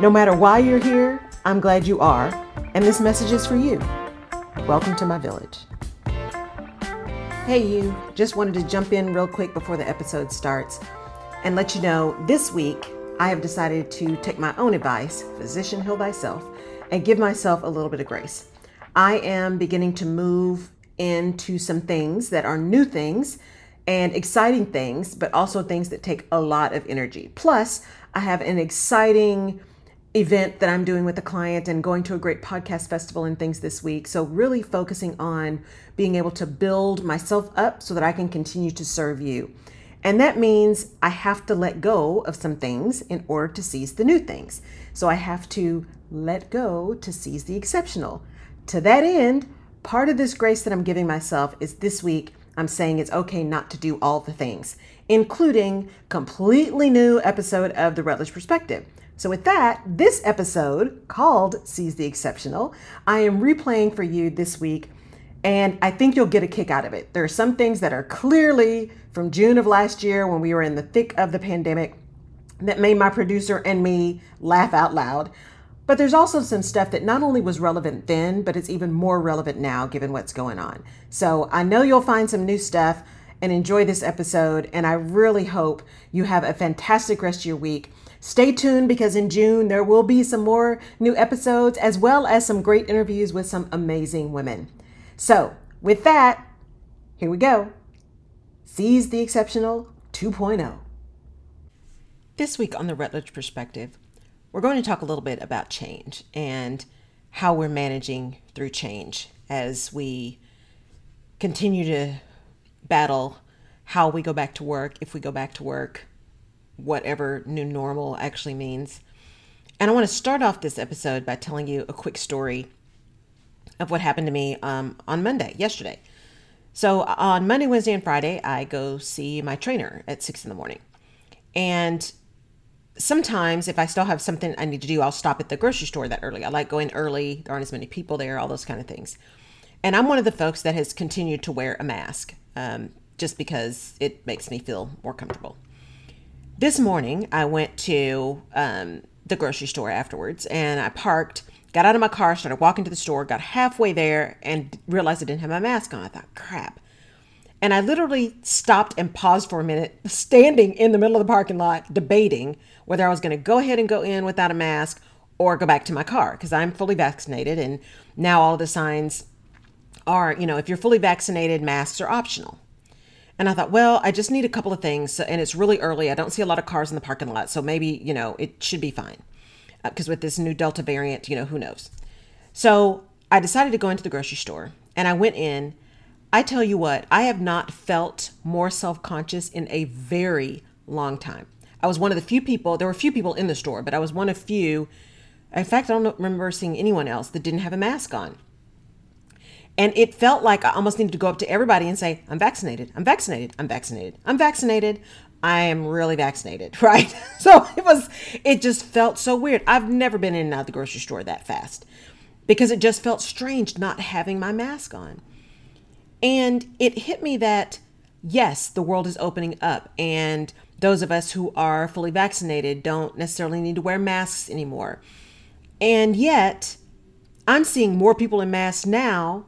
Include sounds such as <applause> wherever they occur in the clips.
No matter why you're here, I'm glad you are, and this message is for you. Welcome to my village. Hey, you, just wanted to jump in real quick before the episode starts and let you know this week I have decided to take my own advice, physician heal thyself, and give myself a little bit of grace. I am beginning to move into some things that are new things and exciting things, but also things that take a lot of energy. Plus, I have an exciting event that I'm doing with a client and going to a great podcast festival and things this week. So, really focusing on being able to build myself up so that I can continue to serve you. And that means I have to let go of some things in order to seize the new things. So, I have to let go to seize the exceptional. To that end, part of this grace that I'm giving myself is this week, I'm saying it's okay not to do all the things, including completely new episode of the Rutledge Perspective. So, with that, this episode called Seize the Exceptional, I am replaying for you this week, and I think you'll get a kick out of it. There are some things that are clearly from June of last year when we were in the thick of the pandemic that made my producer and me laugh out loud. But there's also some stuff that not only was relevant then, but it's even more relevant now given what's going on. So I know you'll find some new stuff and enjoy this episode. And I really hope you have a fantastic rest of your week. Stay tuned because in June there will be some more new episodes as well as some great interviews with some amazing women. So, with that, here we go. Seize the Exceptional 2.0. This week on the Rutledge Perspective, we're going to talk a little bit about change and how we're managing through change as we continue to battle how we go back to work, if we go back to work, whatever new normal actually means. And I want to start off this episode by telling you a quick story of what happened to me um, on Monday, yesterday. So on Monday, Wednesday, and Friday, I go see my trainer at six in the morning. And sometimes if I still have something I need to do, I'll stop at the grocery store that early. I like going early. There aren't as many people there, all those kind of things. And I'm one of the folks that has continued to wear a mask um, just because it makes me feel more comfortable. This morning, I went to um, the grocery store afterwards and I parked, got out of my car, started walking to the store, got halfway there, and realized I didn't have my mask on. I thought, crap. And I literally stopped and paused for a minute, standing in the middle of the parking lot, debating whether I was going to go ahead and go in without a mask or go back to my car because I'm fully vaccinated. And now all the signs are, you know, if you're fully vaccinated, masks are optional. And I thought, well, I just need a couple of things. And it's really early. I don't see a lot of cars in the parking lot. So maybe, you know, it should be fine. Because uh, with this new Delta variant, you know, who knows? So I decided to go into the grocery store and I went in. I tell you what, I have not felt more self conscious in a very long time. I was one of the few people, there were a few people in the store, but I was one of few. In fact, I don't remember seeing anyone else that didn't have a mask on. And it felt like I almost needed to go up to everybody and say, I'm vaccinated, I'm vaccinated, I'm vaccinated, I'm vaccinated, I am really vaccinated, <laughs> right? So it was, it just felt so weird. I've never been in and out of the grocery store that fast because it just felt strange not having my mask on. And it hit me that, yes, the world is opening up, and those of us who are fully vaccinated don't necessarily need to wear masks anymore. And yet, I'm seeing more people in masks now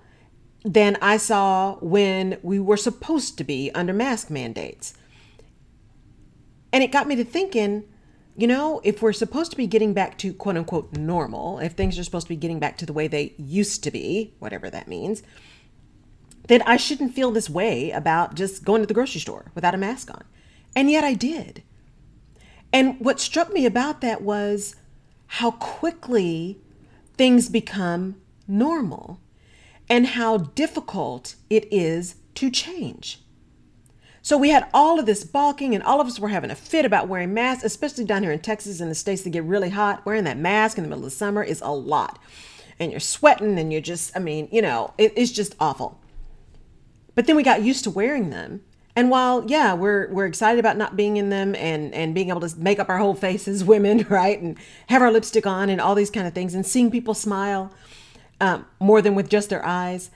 than I saw when we were supposed to be under mask mandates. And it got me to thinking, you know, if we're supposed to be getting back to quote unquote normal, if things are supposed to be getting back to the way they used to be, whatever that means, then I shouldn't feel this way about just going to the grocery store without a mask on. And yet I did. And what struck me about that was how quickly things become normal and how difficult it is to change. So we had all of this balking, and all of us were having a fit about wearing masks, especially down here in Texas and the states that get really hot. Wearing that mask in the middle of summer is a lot. And you're sweating, and you're just, I mean, you know, it, it's just awful. But then we got used to wearing them. And while, yeah, we're we're excited about not being in them and and being able to make up our whole faces, <laughs> women, right, and have our lipstick on and all these kind of things, and seeing people smile um, more than with just their eyes,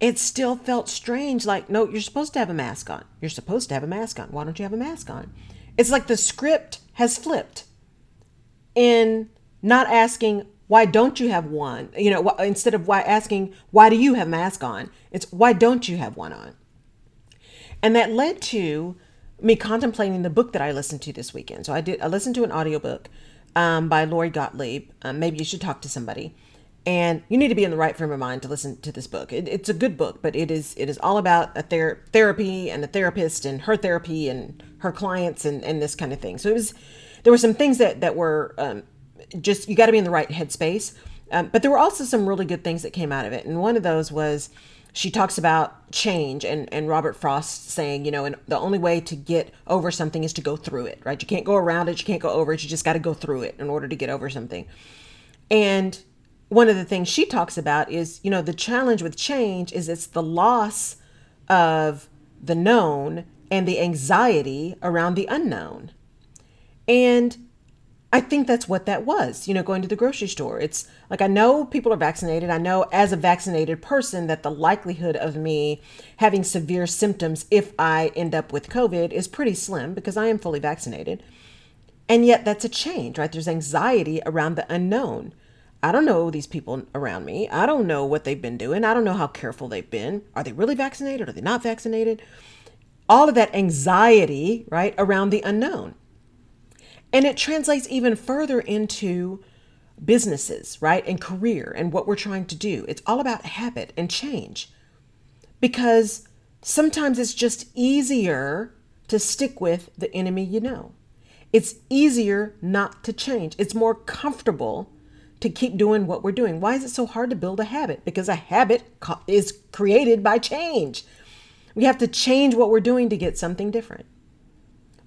it still felt strange. Like, no, you're supposed to have a mask on. You're supposed to have a mask on. Why don't you have a mask on? It's like the script has flipped in not asking, why don't you have one? You know, instead of why asking, why do you have mask on? It's why don't you have one on? And that led to me contemplating the book that I listened to this weekend. So I did, I listened to an audiobook um, by Lori Gottlieb. Um, maybe you should talk to somebody and you need to be in the right frame of mind to listen to this book. It, it's a good book, but it is it is all about a ther- therapy and a therapist and her therapy and her clients and, and this kind of thing. So it was there were some things that that were um, just you got to be in the right headspace, um, but there were also some really good things that came out of it. And one of those was she talks about change and and Robert Frost saying you know and the only way to get over something is to go through it. Right? You can't go around it. You can't go over it. You just got to go through it in order to get over something. And one of the things she talks about is, you know, the challenge with change is it's the loss of the known and the anxiety around the unknown. And I think that's what that was, you know, going to the grocery store. It's like I know people are vaccinated. I know as a vaccinated person that the likelihood of me having severe symptoms if I end up with COVID is pretty slim because I am fully vaccinated. And yet that's a change, right? There's anxiety around the unknown. I don't know these people around me. I don't know what they've been doing. I don't know how careful they've been. Are they really vaccinated? Are they not vaccinated? All of that anxiety, right, around the unknown. And it translates even further into businesses, right, and career and what we're trying to do. It's all about habit and change. Because sometimes it's just easier to stick with the enemy you know. It's easier not to change. It's more comfortable to keep doing what we're doing. Why is it so hard to build a habit? Because a habit is created by change. We have to change what we're doing to get something different.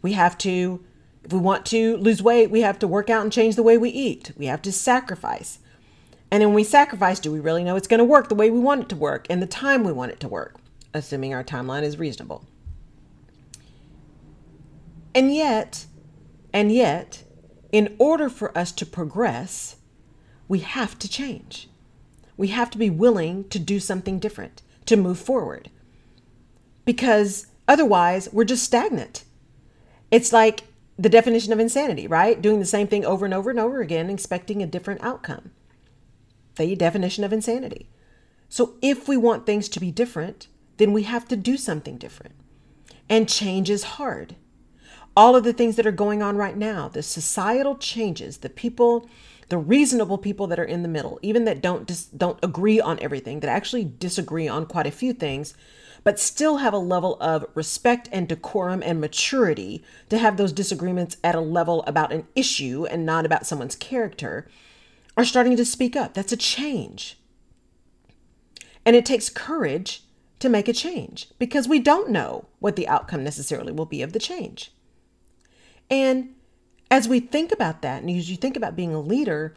We have to, if we want to lose weight, we have to work out and change the way we eat. We have to sacrifice. And when we sacrifice, do we really know it's going to work the way we want it to work and the time we want it to work, assuming our timeline is reasonable? And yet, and yet, in order for us to progress, we have to change. We have to be willing to do something different, to move forward. Because otherwise, we're just stagnant. It's like the definition of insanity, right? Doing the same thing over and over and over again, expecting a different outcome. The definition of insanity. So, if we want things to be different, then we have to do something different. And change is hard. All of the things that are going on right now, the societal changes, the people the reasonable people that are in the middle, even that don't dis- don't agree on everything, that actually disagree on quite a few things, but still have a level of respect and decorum and maturity to have those disagreements at a level about an issue and not about someone's character, are starting to speak up. That's a change. And it takes courage to make a change because we don't know what the outcome necessarily will be of the change. And as we think about that, and as you think about being a leader,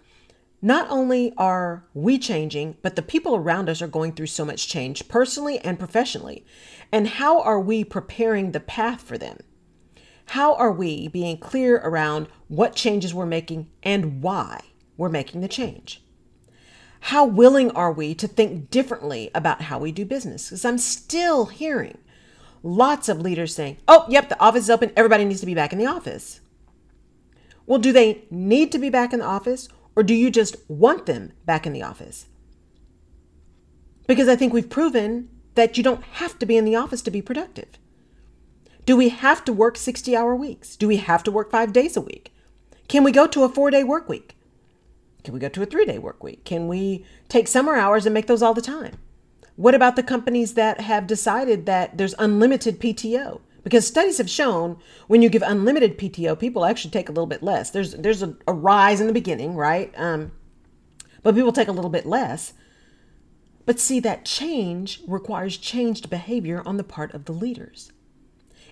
not only are we changing, but the people around us are going through so much change personally and professionally. And how are we preparing the path for them? How are we being clear around what changes we're making and why we're making the change? How willing are we to think differently about how we do business? Because I'm still hearing lots of leaders saying, oh, yep, the office is open. Everybody needs to be back in the office. Well, do they need to be back in the office or do you just want them back in the office? Because I think we've proven that you don't have to be in the office to be productive. Do we have to work 60 hour weeks? Do we have to work five days a week? Can we go to a four day work week? Can we go to a three day work week? Can we take summer hours and make those all the time? What about the companies that have decided that there's unlimited PTO? Because studies have shown when you give unlimited PTO, people actually take a little bit less. There's there's a, a rise in the beginning, right? Um, but people take a little bit less. But see, that change requires changed behavior on the part of the leaders.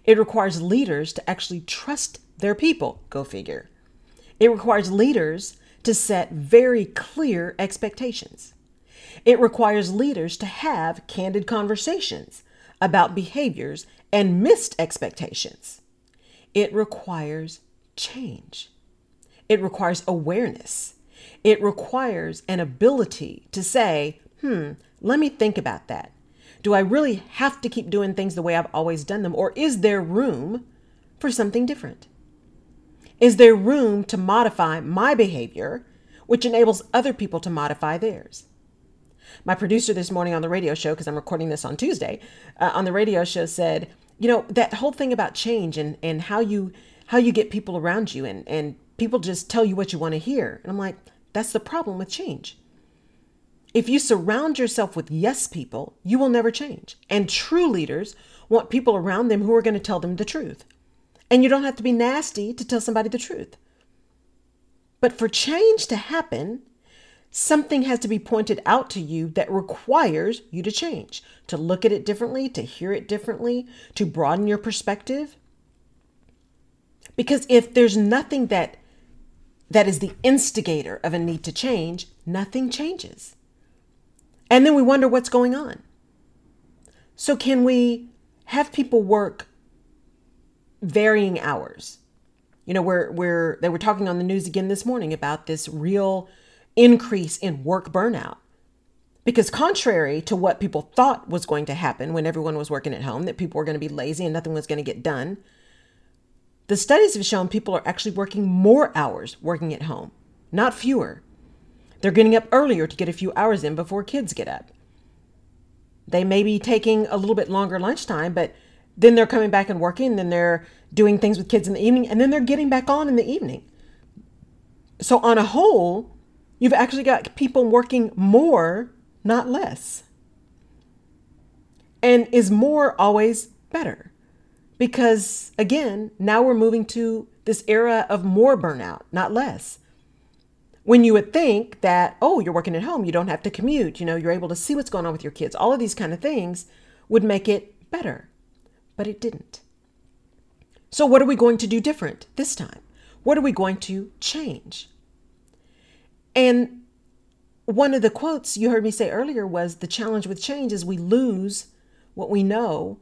It requires leaders to actually trust their people, go figure. It requires leaders to set very clear expectations. It requires leaders to have candid conversations about behaviors and missed expectations. It requires change. It requires awareness. It requires an ability to say, hmm, let me think about that. Do I really have to keep doing things the way I've always done them, or is there room for something different? Is there room to modify my behavior, which enables other people to modify theirs? My producer this morning on the radio show, because I'm recording this on Tuesday, uh, on the radio show said, you know, that whole thing about change and, and how you how you get people around you and, and people just tell you what you want to hear. And I'm like, that's the problem with change. If you surround yourself with yes people, you will never change. And true leaders want people around them who are going to tell them the truth. And you don't have to be nasty to tell somebody the truth. But for change to happen, something has to be pointed out to you that requires you to change, to look at it differently, to hear it differently, to broaden your perspective. Because if there's nothing that that is the instigator of a need to change, nothing changes. And then we wonder what's going on. So, can we have people work varying hours? You know, we're, we're, they were talking on the news again this morning about this real increase in work burnout. Because, contrary to what people thought was going to happen when everyone was working at home, that people were going to be lazy and nothing was going to get done, the studies have shown people are actually working more hours working at home, not fewer. They're getting up earlier to get a few hours in before kids get up. They may be taking a little bit longer lunchtime, but then they're coming back and working, then they're doing things with kids in the evening, and then they're getting back on in the evening. So, on a whole, you've actually got people working more, not less. And is more always better? Because again, now we're moving to this era of more burnout, not less when you would think that, oh, you're working at home, you don't have to commute, you know, you're able to see what's going on with your kids, all of these kind of things would make it better. But it didn't. So, what are we going to do different this time? What are we going to change? And one of the quotes you heard me say earlier was the challenge with change is we lose what we know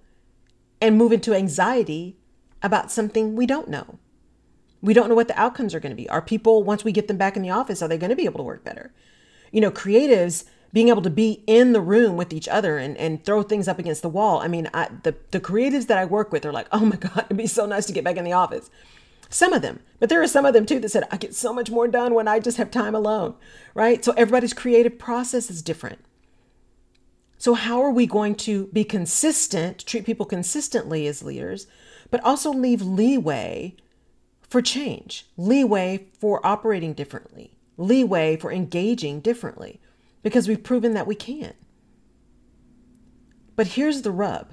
and move into anxiety about something we don't know. We don't know what the outcomes are going to be. Are people, once we get them back in the office, are they going to be able to work better? You know, creatives being able to be in the room with each other and, and throw things up against the wall. I mean, I, the, the creatives that I work with are like, oh my <laughs> God, it'd be so nice to get back in the office. Some of them, but there are some of them too that said, I get so much more done when I just have time alone, right? So everybody's creative process is different. So, how are we going to be consistent, treat people consistently as leaders, but also leave leeway for change, leeway for operating differently, leeway for engaging differently, because we've proven that we can. But here's the rub.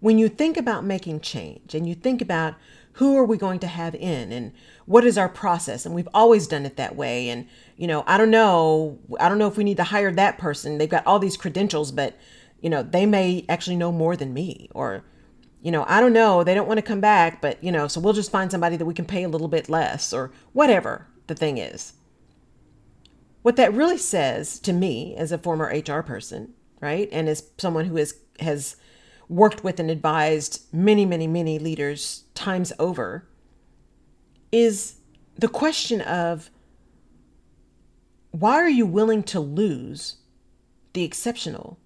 When you think about making change and you think about who are we going to have in and what is our process and we've always done it that way and you know i don't know i don't know if we need to hire that person they've got all these credentials but you know they may actually know more than me or you know, I don't know, they don't want to come back, but, you know, so we'll just find somebody that we can pay a little bit less or whatever the thing is. What that really says to me as a former HR person, right? And as someone who has has worked with and advised many, many, many leaders times over is the question of why are you willing to lose the exceptional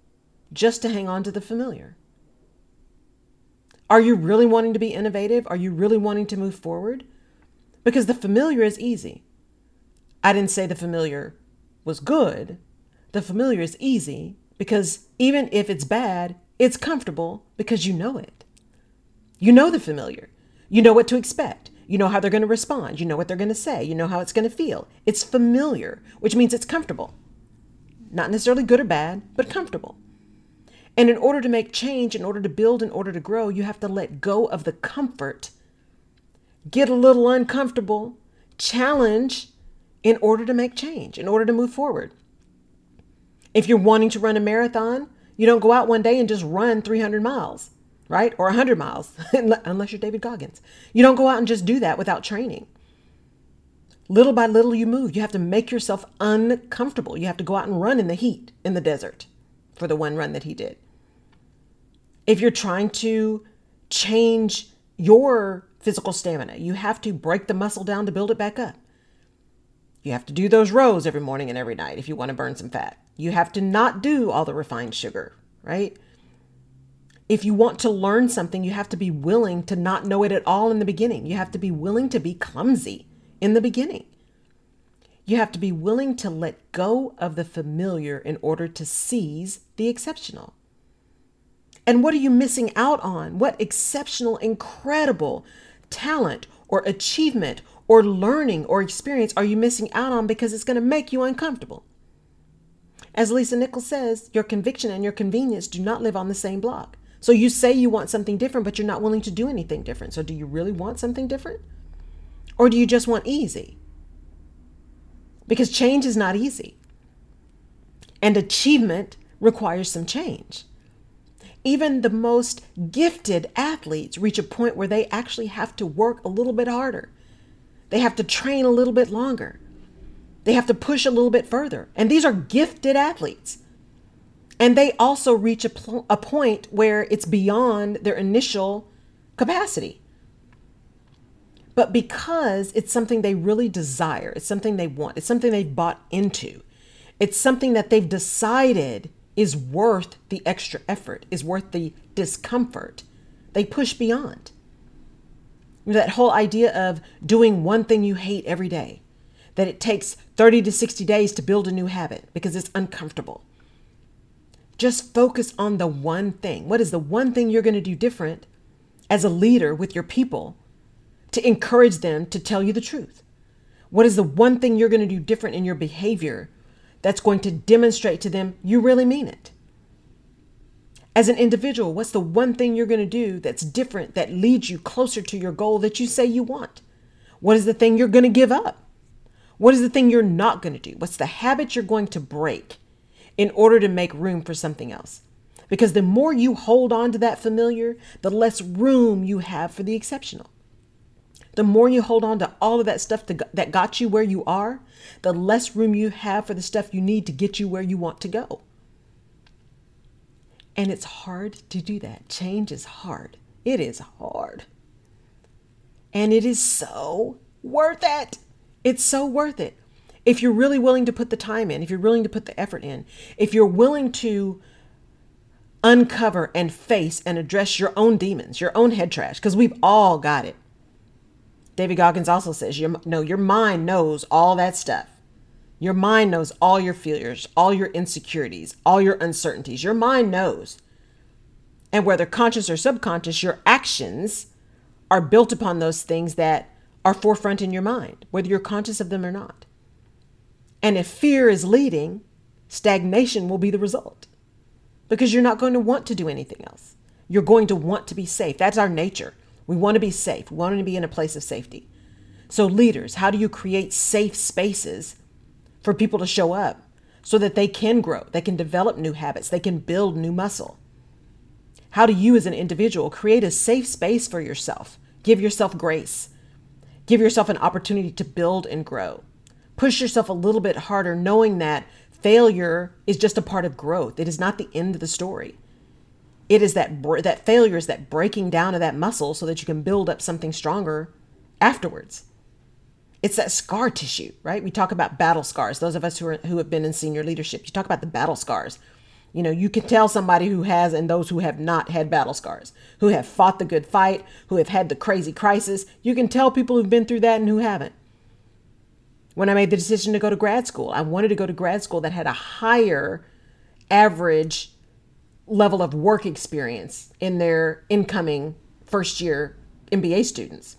just to hang on to the familiar? Are you really wanting to be innovative? Are you really wanting to move forward? Because the familiar is easy. I didn't say the familiar was good. The familiar is easy because even if it's bad, it's comfortable because you know it. You know the familiar. You know what to expect. You know how they're going to respond. You know what they're going to say. You know how it's going to feel. It's familiar, which means it's comfortable. Not necessarily good or bad, but comfortable. And in order to make change, in order to build, in order to grow, you have to let go of the comfort, get a little uncomfortable, challenge in order to make change, in order to move forward. If you're wanting to run a marathon, you don't go out one day and just run 300 miles. right? Or 100 miles, <laughs> unless you're David Goggins. You don't go out and just do that without training. Little by little, you move. You have to make yourself uncomfortable. You have to go out and run in the heat in the desert for the one run that he did. If you're trying to change your physical stamina, you have to break the muscle down to build it back up. You have to do those rows every morning and every night if you want to burn some fat. You have to not do all the refined sugar, right? If you want to learn something, you have to be willing to not know it at all in the beginning. You have to be willing to be clumsy in the beginning. You have to be willing to let go of the familiar in order to seize the exceptional. And what are you missing out on? What exceptional, incredible talent or achievement or learning or experience are you missing out on because it's going to make you uncomfortable? As Lisa Nichols says, your conviction and your convenience do not live on the same block. So you say you want something different, but you're not willing to do anything different. So do you really want something different? Or do you just want easy? Because change is not easy. And achievement requires some change. Even the most gifted athletes reach a point where they actually have to work a little bit harder. They have to train a little bit longer. They have to push a little bit further. And these are gifted athletes. And they also reach a, pl- a point where it's beyond their initial capacity. But because it's something they really desire, it's something they want, it's something they've bought into, it's something that they've decided is worth the extra effort, is worth the discomfort, they push beyond. That whole idea of doing one thing you hate every day, that it takes 30 to 60 days to build a new habit because it's uncomfortable. Just focus on the one thing. What is the one thing you're going to do different as a leader with your people to encourage them to tell you the truth? What is the one thing you're going to do different in your behavior that's going to demonstrate to them you really mean it? As an individual, what's the one thing you're going to do that's different that leads you closer to your goal that you say you want? What is the thing you're going to give up? What is the thing you're not going to do? What's the habit you're going to break in order to make room for something else? Because the more you hold on to that familiar, the less room you have for the exceptional. The more you hold on to all of that stuff to, that got you where you are, the less room you have for the stuff you need to get you where you want to go. And it's hard to do that. Change is hard. It is hard. And it is so worth it. It's so worth it. If you're really willing to put the time in, if you're willing to put the effort in, if you're willing to uncover and face and address your own demons, your own head trash, because we've all got it. David Goggins also says, your, no, your mind knows all that stuff. Your mind knows all your failures, all your insecurities, all your uncertainties. Your mind knows. And whether conscious or subconscious, your actions are built upon those things that are forefront in your mind, whether you're conscious of them or not. And if fear is leading, stagnation will be the result because you're not going to want to do anything else. You're going to want to be safe. That's our nature. We want to be safe, we want to be in a place of safety. So, leaders, how do you create safe spaces for people to show up so that they can grow, they can develop new habits, they can build new muscle? How do you, as an individual, create a safe space for yourself? Give yourself grace Give yourself an opportunity to build and grow. Push yourself a little bit harder, knowing that failure is just a part of growth. It is not the end of the story. It is that that failure is that breaking down of that muscle so that you can build up something stronger afterwards. It's that scar tissue, right? We talk about battle scars. Those of us who are who have been in senior leadership, you talk about the battle scars you know, you can tell somebody who has and those who have not had battle scars, who have fought the good fight, who have had the crazy crisis. You can tell people who've been through that and who haven't. When I made the decision to go to grad school, I wanted to go to grad school that had a higher average level of work experience in their incoming first year MBA students.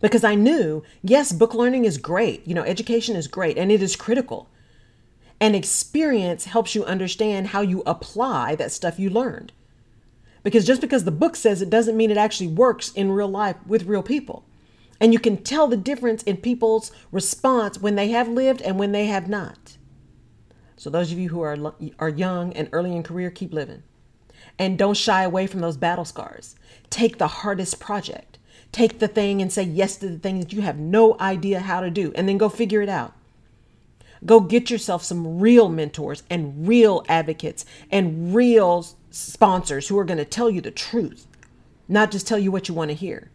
Because I knew, yes, book learning is great, you know, education is great, and it is critical. And experience helps you understand how you apply that stuff you learned. Because just because the book says it doesn't mean it actually works in real life with real people. And you can tell the difference in people's response when they have lived and when they have not. So those of you who are are young and early in career keep living. And don't shy away from those battle scars. Take the hardest project. Take the thing and say yes to the thing that you have no idea how to do, and then go figure it out. Go get yourself some real mentors and real advocates and real sponsors who are going to tell you the truth, not just tell you what you want to hear.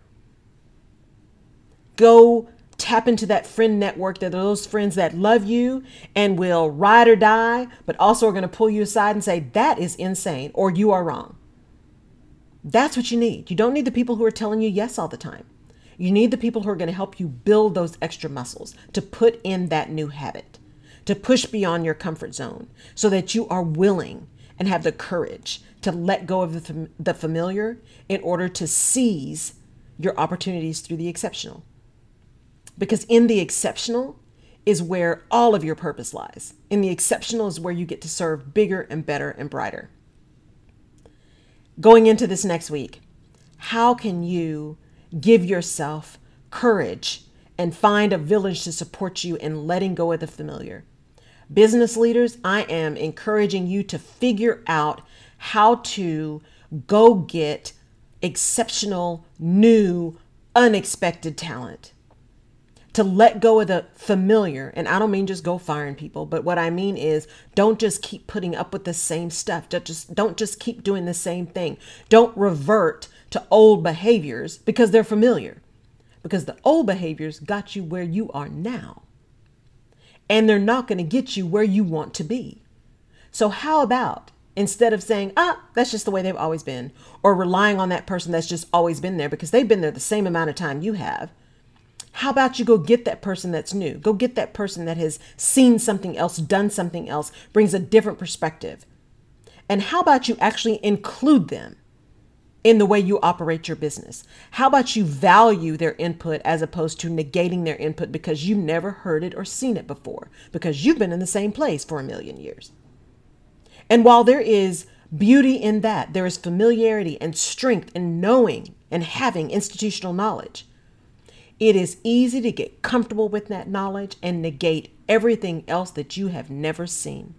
Go tap into that friend network that are those friends that love you and will ride or die, but also are going to pull you aside and say, that is insane or you are wrong. That's what you need. You don't need the people who are telling you yes all the time. You need the people who are going to help you build those extra muscles to put in that new habit, to push beyond your comfort zone so that you are willing and have the courage to let go of the, the familiar in order to seize your opportunities through the exceptional. Because in the exceptional is where all of your purpose lies. In the exceptional is where you get to serve bigger and better and brighter. Going into this next week, how can you give yourself courage and find a village to support you in letting go of the familiar? Business leaders, I am encouraging you to figure out how to go get exceptional, new, unexpected talent to let go of the familiar. And I don't mean just go firing people, but what I mean is don't just keep putting up with the same stuff. Don't just don't just keep doing the same thing. Don't revert to old behaviors because they're familiar. Because the old behaviors got you where you are now. And they're not going to get you where you want to be. So how about instead of saying, ah, that's just the way they've always been, or relying on that person that's just always been there because they've been there the same amount of time you have, how about you go get that person that's new? Go get that person that has seen something else, done something else, brings a different perspective. And how about you actually include them in the way you operate your business? How about you value their input as opposed to negating their input because you've never heard it or seen it before, because you've been in the same place for a million years? And while there is beauty in that, there is familiarity and strength in knowing and having institutional knowledge. It is easy to get comfortable with that knowledge and negate everything else that you have never seen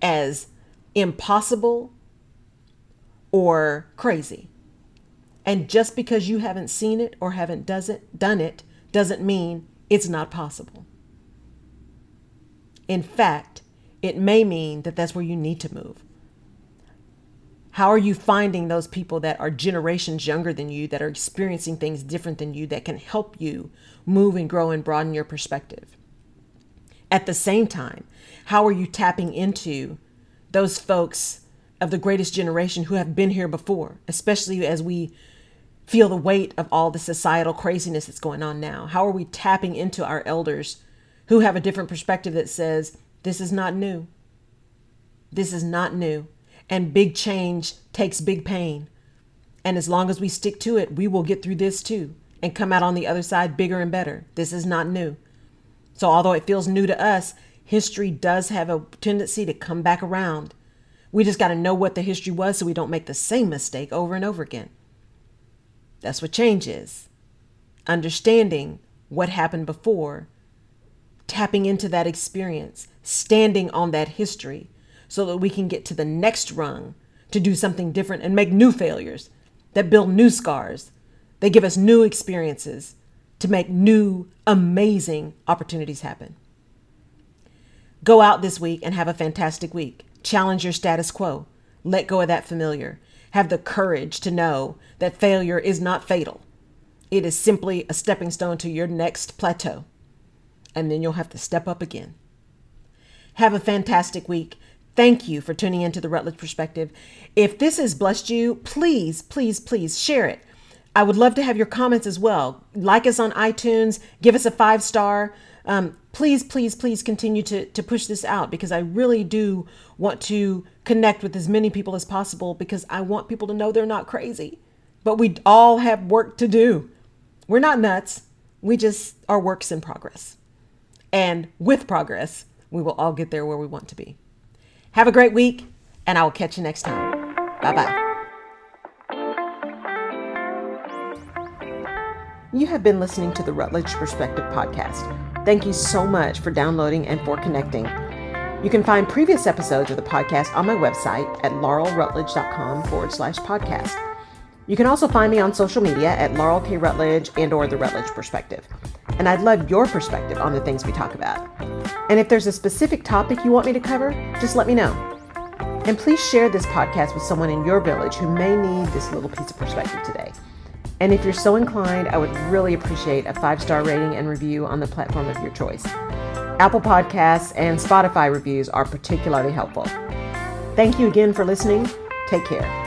as impossible or crazy. And just because you haven't seen it or haven't does it, done it doesn't mean it's not possible. In fact, it may mean that that's where you need to move. How are you finding those people that are generations younger than you, that are experiencing things different than you, that can help you move and grow and broaden your perspective? At the same time, how are you tapping into those folks of the greatest generation who have been here before, especially as we feel the weight of all the societal craziness that's going on now? How are we tapping into our elders who have a different perspective that says, this is not new? This is not new. And big change takes big pain. And as long as we stick to it, we will get through this too and come out on the other side bigger and better. This is not new. So, although it feels new to us, history does have a tendency to come back around. We just got to know what the history was so we don't make the same mistake over and over again. That's what change is understanding what happened before, tapping into that experience, standing on that history, so that we can get to the next rung to do something different and make new failures that build new scars. They give us new experiences to make new, amazing opportunities happen. Go out this week and have a fantastic week. Challenge your status quo. Let go of that familiar. Have the courage to know that failure is not fatal. It is simply a stepping stone to your next plateau. And then you'll have to step up again. Have a fantastic week. Thank you for tuning into the Rutledge Perspective. If this has blessed you, please, please, please share it. I would love to have your comments as well. Like us on iTunes, give us a five star. Um, please, please, please continue to, to push this out because I really do want to connect with as many people as possible because I want people to know they're not crazy. But we all have work to do. We're not nuts, we just are works in progress. And with progress, we will all get there where we want to be. Have a great week, and I will catch you next time. Bye bye. You have been listening to the Rutledge Perspective Podcast. Thank you so much for downloading and for connecting. You can find previous episodes of the podcast on my website at laurelrutledge.com forward slash podcast. You can also find me on social media at Laurel K. Rutledge and or The Rutledge Perspective. And I'd love your perspective on the things we talk about. And if there's a specific topic you want me to cover, just let me know. And please share this podcast with someone in your village who may need this little piece of perspective today. And if you're so inclined, I would really appreciate a five star rating and review on the platform of your choice. Apple Podcasts and Spotify reviews are particularly helpful. Thank you again for listening. Take care.